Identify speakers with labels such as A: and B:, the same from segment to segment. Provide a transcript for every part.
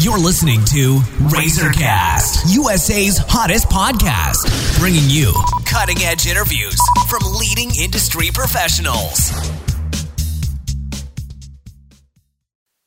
A: You're listening to Razorcast, USA's hottest podcast, bringing you cutting edge interviews from leading industry professionals.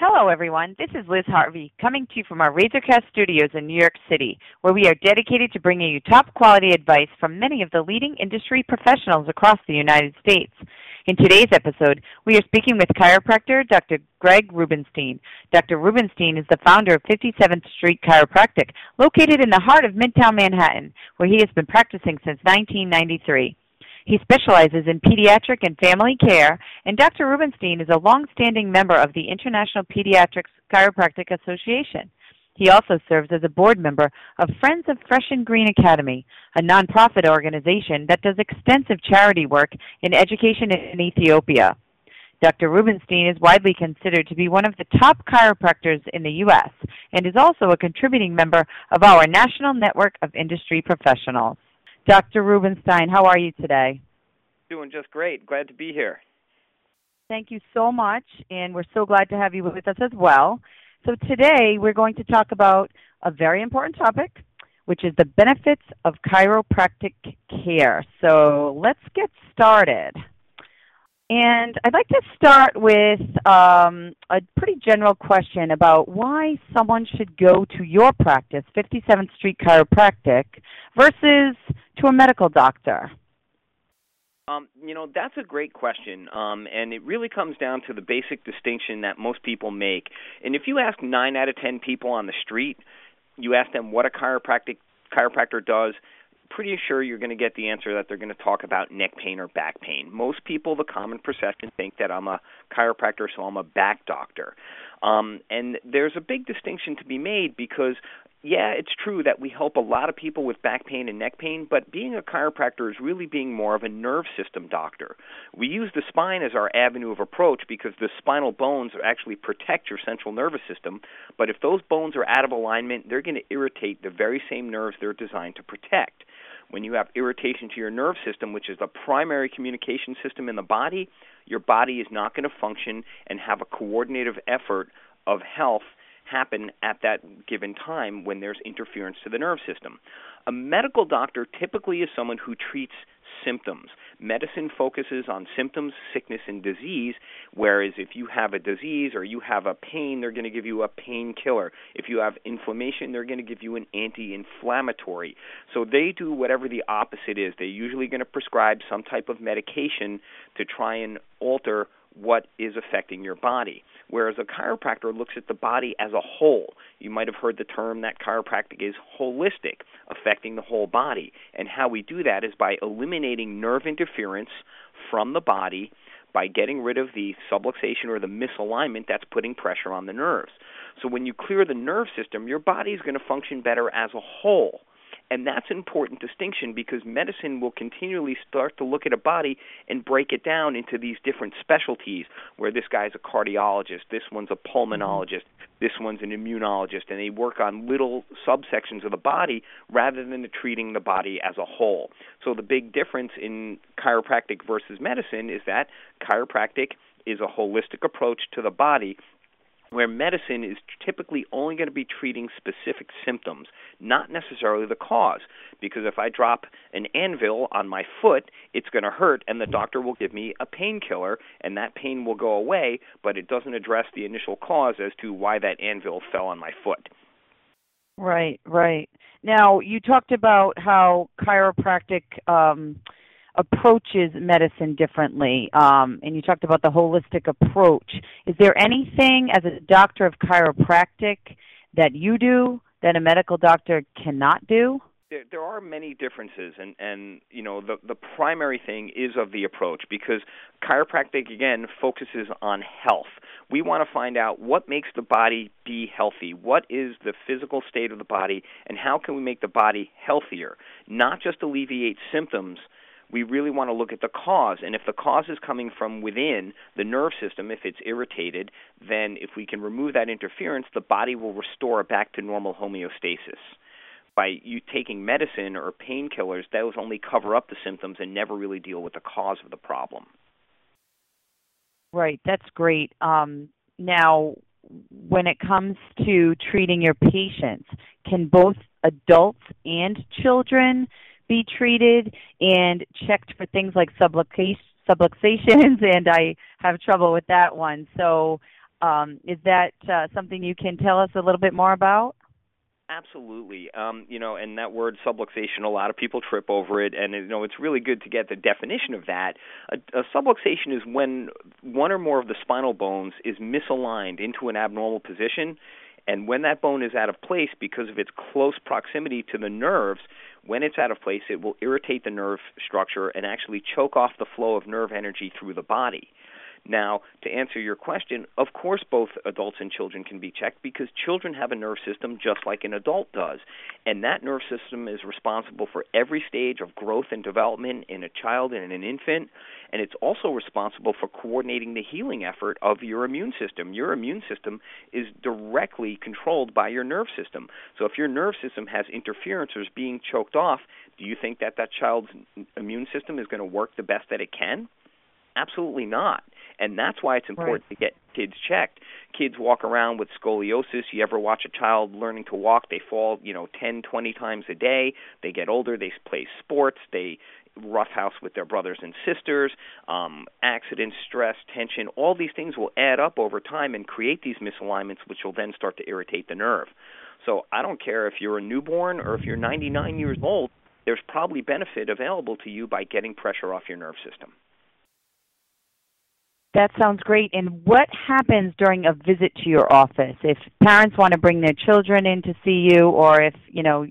B: Hello, everyone. This is Liz Harvey coming to you from our Razorcast studios in New York City, where we are dedicated to bringing you top quality advice from many of the leading industry professionals across the United States. In today's episode, we are speaking with chiropractor Dr. Greg Rubenstein. Dr. Rubenstein is the founder of 57th Street Chiropractic, located in the heart of Midtown Manhattan, where he has been practicing since 1993. He specializes in pediatric and family care, and Dr. Rubenstein is a long-standing member of the International Pediatrics Chiropractic Association. He also serves as a board member of Friends of Fresh and Green Academy, a nonprofit organization that does extensive charity work in education in Ethiopia. Dr. Rubenstein is widely considered to be one of the top chiropractors in the U.S. and is also a contributing member of our National Network of Industry Professionals. Dr. Rubenstein, how are you today?
C: Doing just great. Glad to be here.
B: Thank you so much, and we're so glad to have you with us as well. So today we're going to talk about a very important topic, which is the benefits of chiropractic care. So let's get started. And I'd like to start with um, a pretty general question about why someone should go to your practice, 57th Street Chiropractic, versus to a medical doctor.
C: Um, you know, that's a great question, um, and it really comes down to the basic distinction that most people make. And if you ask nine out of ten people on the street, you ask them what a chiropractic chiropractor does, pretty sure you're going to get the answer that they're going to talk about neck pain or back pain. Most people, the common perception, think that I'm a chiropractor, so I'm a back doctor. Um, and there's a big distinction to be made because yeah, it's true that we help a lot of people with back pain and neck pain, but being a chiropractor is really being more of a nerve system doctor. We use the spine as our avenue of approach because the spinal bones actually protect your central nervous system, but if those bones are out of alignment, they're going to irritate the very same nerves they're designed to protect. When you have irritation to your nerve system, which is the primary communication system in the body, your body is not going to function and have a coordinative effort of health happen at that given time when there's interference to the nerve system. A medical doctor typically is someone who treats symptoms. Medicine focuses on symptoms, sickness, and disease, whereas if you have a disease or you have a pain, they're going to give you a painkiller. If you have inflammation, they're going to give you an anti inflammatory. So they do whatever the opposite is. They're usually going to prescribe some type of medication to try and alter what is affecting your body. Whereas a chiropractor looks at the body as a whole. You might have heard the term that chiropractic is holistic, affecting the whole body. And how we do that is by eliminating nerve interference from the body by getting rid of the subluxation or the misalignment that's putting pressure on the nerves. So when you clear the nerve system, your body is going to function better as a whole. And that's an important distinction because medicine will continually start to look at a body and break it down into these different specialties where this guy's a cardiologist, this one's a pulmonologist, this one's an immunologist, and they work on little subsections of the body rather than treating the body as a whole. So the big difference in chiropractic versus medicine is that chiropractic is a holistic approach to the body where medicine is typically only going to be treating specific symptoms, not necessarily the cause. Because if I drop an anvil on my foot, it's going to hurt, and the doctor will give me a painkiller, and that pain will go away, but it doesn't address the initial cause as to why that anvil fell on my foot.
B: Right, right. Now, you talked about how chiropractic. Um, approaches medicine differently, um, and you talked about the holistic approach. Is there anything as a doctor of chiropractic that you do that a medical doctor cannot do?
C: There, there are many differences, and and you know the the primary thing is of the approach because chiropractic again focuses on health. We want to find out what makes the body be healthy. What is the physical state of the body, and how can we make the body healthier? Not just alleviate symptoms we really want to look at the cause. And if the cause is coming from within the nerve system, if it's irritated, then if we can remove that interference, the body will restore it back to normal homeostasis. By you taking medicine or painkillers, those only cover up the symptoms and never really deal with the cause of the problem.
B: Right, that's great. Um, now, when it comes to treating your patients, can both adults and children be treated and checked for things like subluxations? And I have trouble with that one. So, um, is that uh, something you can tell us a little bit more about?
C: Absolutely. Um, you know, and that word subluxation, a lot of people trip over it, and you know, it's really good to get the definition of that. A, a subluxation is when one or more of the spinal bones is misaligned into an abnormal position, and when that bone is out of place because of its close proximity to the nerves, when it's out of place, it will irritate the nerve structure and actually choke off the flow of nerve energy through the body. Now, to answer your question, of course, both adults and children can be checked because children have a nerve system just like an adult does. And that nerve system is responsible for every stage of growth and development in a child and in an infant. And it's also responsible for coordinating the healing effort of your immune system. Your immune system is directly controlled by your nerve system. So if your nerve system has interference or is being choked off, do you think that that child's immune system is going to work the best that it can? Absolutely not. And that's why it's important right. to get kids checked. Kids walk around with scoliosis. You ever watch a child learning to walk? They fall, you know, 10, 20 times a day. They get older, they play sports, they roughhouse with their brothers and sisters, um, accidents, stress, tension, all these things will add up over time and create these misalignments, which will then start to irritate the nerve. So I don't care if you're a newborn or if you're 99 years old, there's probably benefit available to you by getting pressure off your nerve system.
B: That sounds great. And what happens during a visit to your office if parents want to bring their children in to see you, or if you know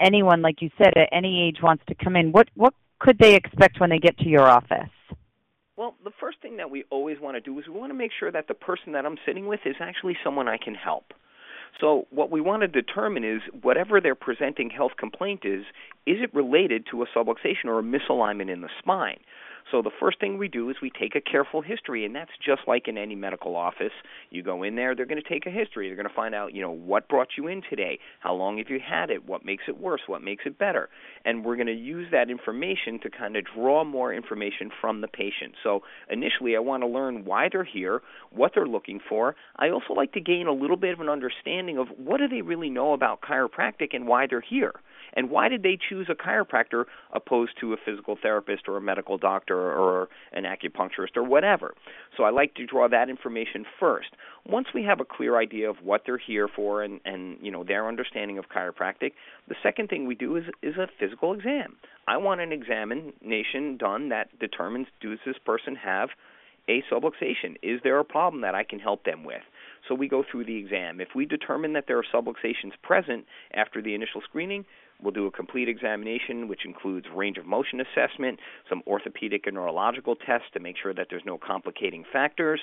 B: anyone, like you said, at any age wants to come in? What what could they expect when they get to your office?
C: Well, the first thing that we always want to do is we want to make sure that the person that I'm sitting with is actually someone I can help. So, what we want to determine is whatever their presenting health complaint is, is it related to a subluxation or a misalignment in the spine? So the first thing we do is we take a careful history, and that's just like in any medical office. You go in there, they're going to take a history. They're going to find out, you know, what brought you in today, how long have you had it, what makes it worse, what makes it better, and we're going to use that information to kind of draw more information from the patient. So initially, I want to learn why they're here, what they're looking for. I also like to gain a little bit of an understanding of what do they really know about chiropractic and why they're here. And why did they choose a chiropractor opposed to a physical therapist or a medical doctor or an acupuncturist or whatever? So I like to draw that information first. Once we have a clear idea of what they're here for and, and you know their understanding of chiropractic, the second thing we do is is a physical exam. I want an examination done that determines does this person have a subluxation? Is there a problem that I can help them with? So we go through the exam. If we determine that there are subluxations present after the initial screening, We'll do a complete examination, which includes range of motion assessment, some orthopedic and neurological tests to make sure that there's no complicating factors,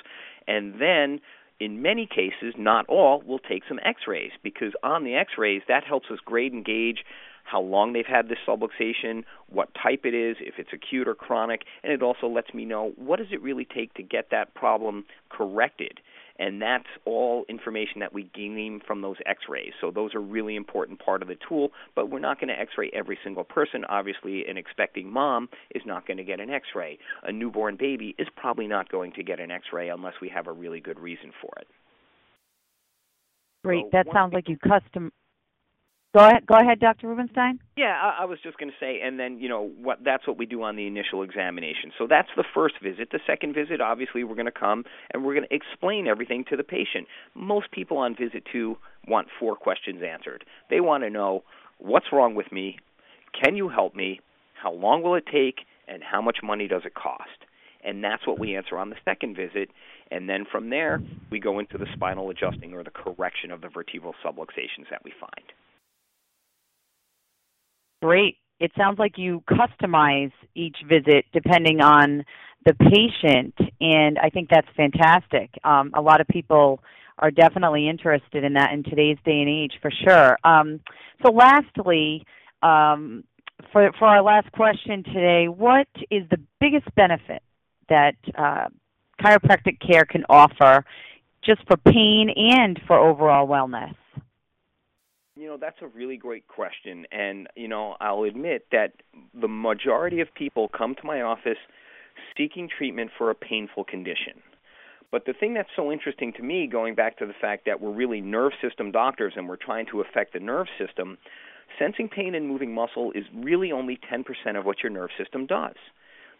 C: and then in many cases, not all, we'll take some x rays because on the x rays, that helps us grade and gauge how long they've had this subluxation, what type it is, if it's acute or chronic, and it also lets me know what does it really take to get that problem corrected. And that's all information that we glean from those x-rays. So those are really important part of the tool but we're not going to x-ray every single person. Obviously an expecting mom is not going to get an x-ray. A newborn baby is probably not going to get an x-ray unless we have a really good reason for it.
B: Great. So that sounds like you custom Go ahead, go ahead, Dr. Rubenstein.
C: Yeah, I, I was just going to say, and then you know what? That's what we do on the initial examination. So that's the first visit. The second visit, obviously, we're going to come and we're going to explain everything to the patient. Most people on visit two want four questions answered. They want to know what's wrong with me, can you help me, how long will it take, and how much money does it cost? And that's what we answer on the second visit. And then from there, we go into the spinal adjusting or the correction of the vertebral subluxations that we find.
B: Great. It sounds like you customize each visit depending on the patient, and I think that's fantastic. Um, a lot of people are definitely interested in that in today's day and age, for sure. Um, so, lastly, um, for for our last question today, what is the biggest benefit that uh, chiropractic care can offer, just for pain and for overall wellness?
C: You know, that's a really great question. And, you know, I'll admit that the majority of people come to my office seeking treatment for a painful condition. But the thing that's so interesting to me, going back to the fact that we're really nerve system doctors and we're trying to affect the nerve system, sensing pain and moving muscle is really only 10% of what your nerve system does.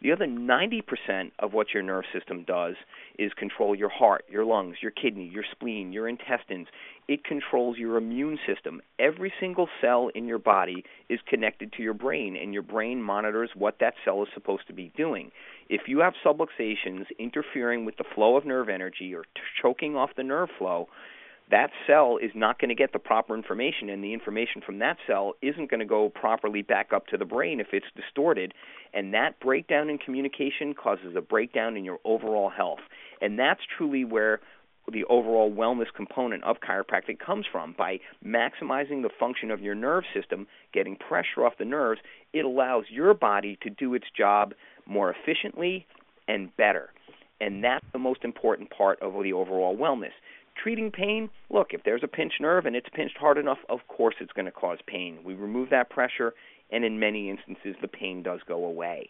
C: The other 90% of what your nerve system does is control your heart, your lungs, your kidney, your spleen, your intestines. It controls your immune system. Every single cell in your body is connected to your brain, and your brain monitors what that cell is supposed to be doing. If you have subluxations interfering with the flow of nerve energy or choking off the nerve flow, that cell is not going to get the proper information, and the information from that cell isn't going to go properly back up to the brain if it's distorted. And that breakdown in communication causes a breakdown in your overall health. And that's truly where the overall wellness component of chiropractic comes from. By maximizing the function of your nerve system, getting pressure off the nerves, it allows your body to do its job more efficiently and better. And that's the most important part of the overall wellness treating pain, look, if there's a pinched nerve and it's pinched hard enough, of course it's going to cause pain. We remove that pressure, and in many instances, the pain does go away.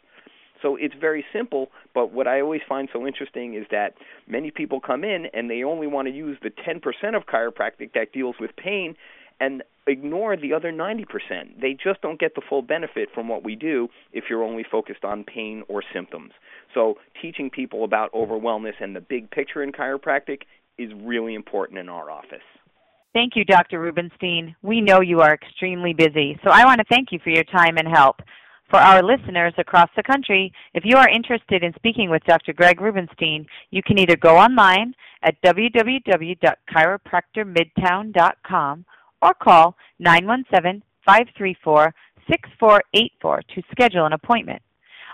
C: So it's very simple, but what I always find so interesting is that many people come in and they only want to use the 10% of chiropractic that deals with pain and ignore the other 90%. They just don't get the full benefit from what we do if you're only focused on pain or symptoms. So teaching people about overwellness and the big picture in chiropractic is really important in our office.
B: Thank you, Dr. Rubenstein. We know you are extremely busy, so I want to thank you for your time and help. For our listeners across the country, if you are interested in speaking with Dr. Greg Rubenstein, you can either go online at www.chiropractormidtown.com or call 917 534 6484 to schedule an appointment.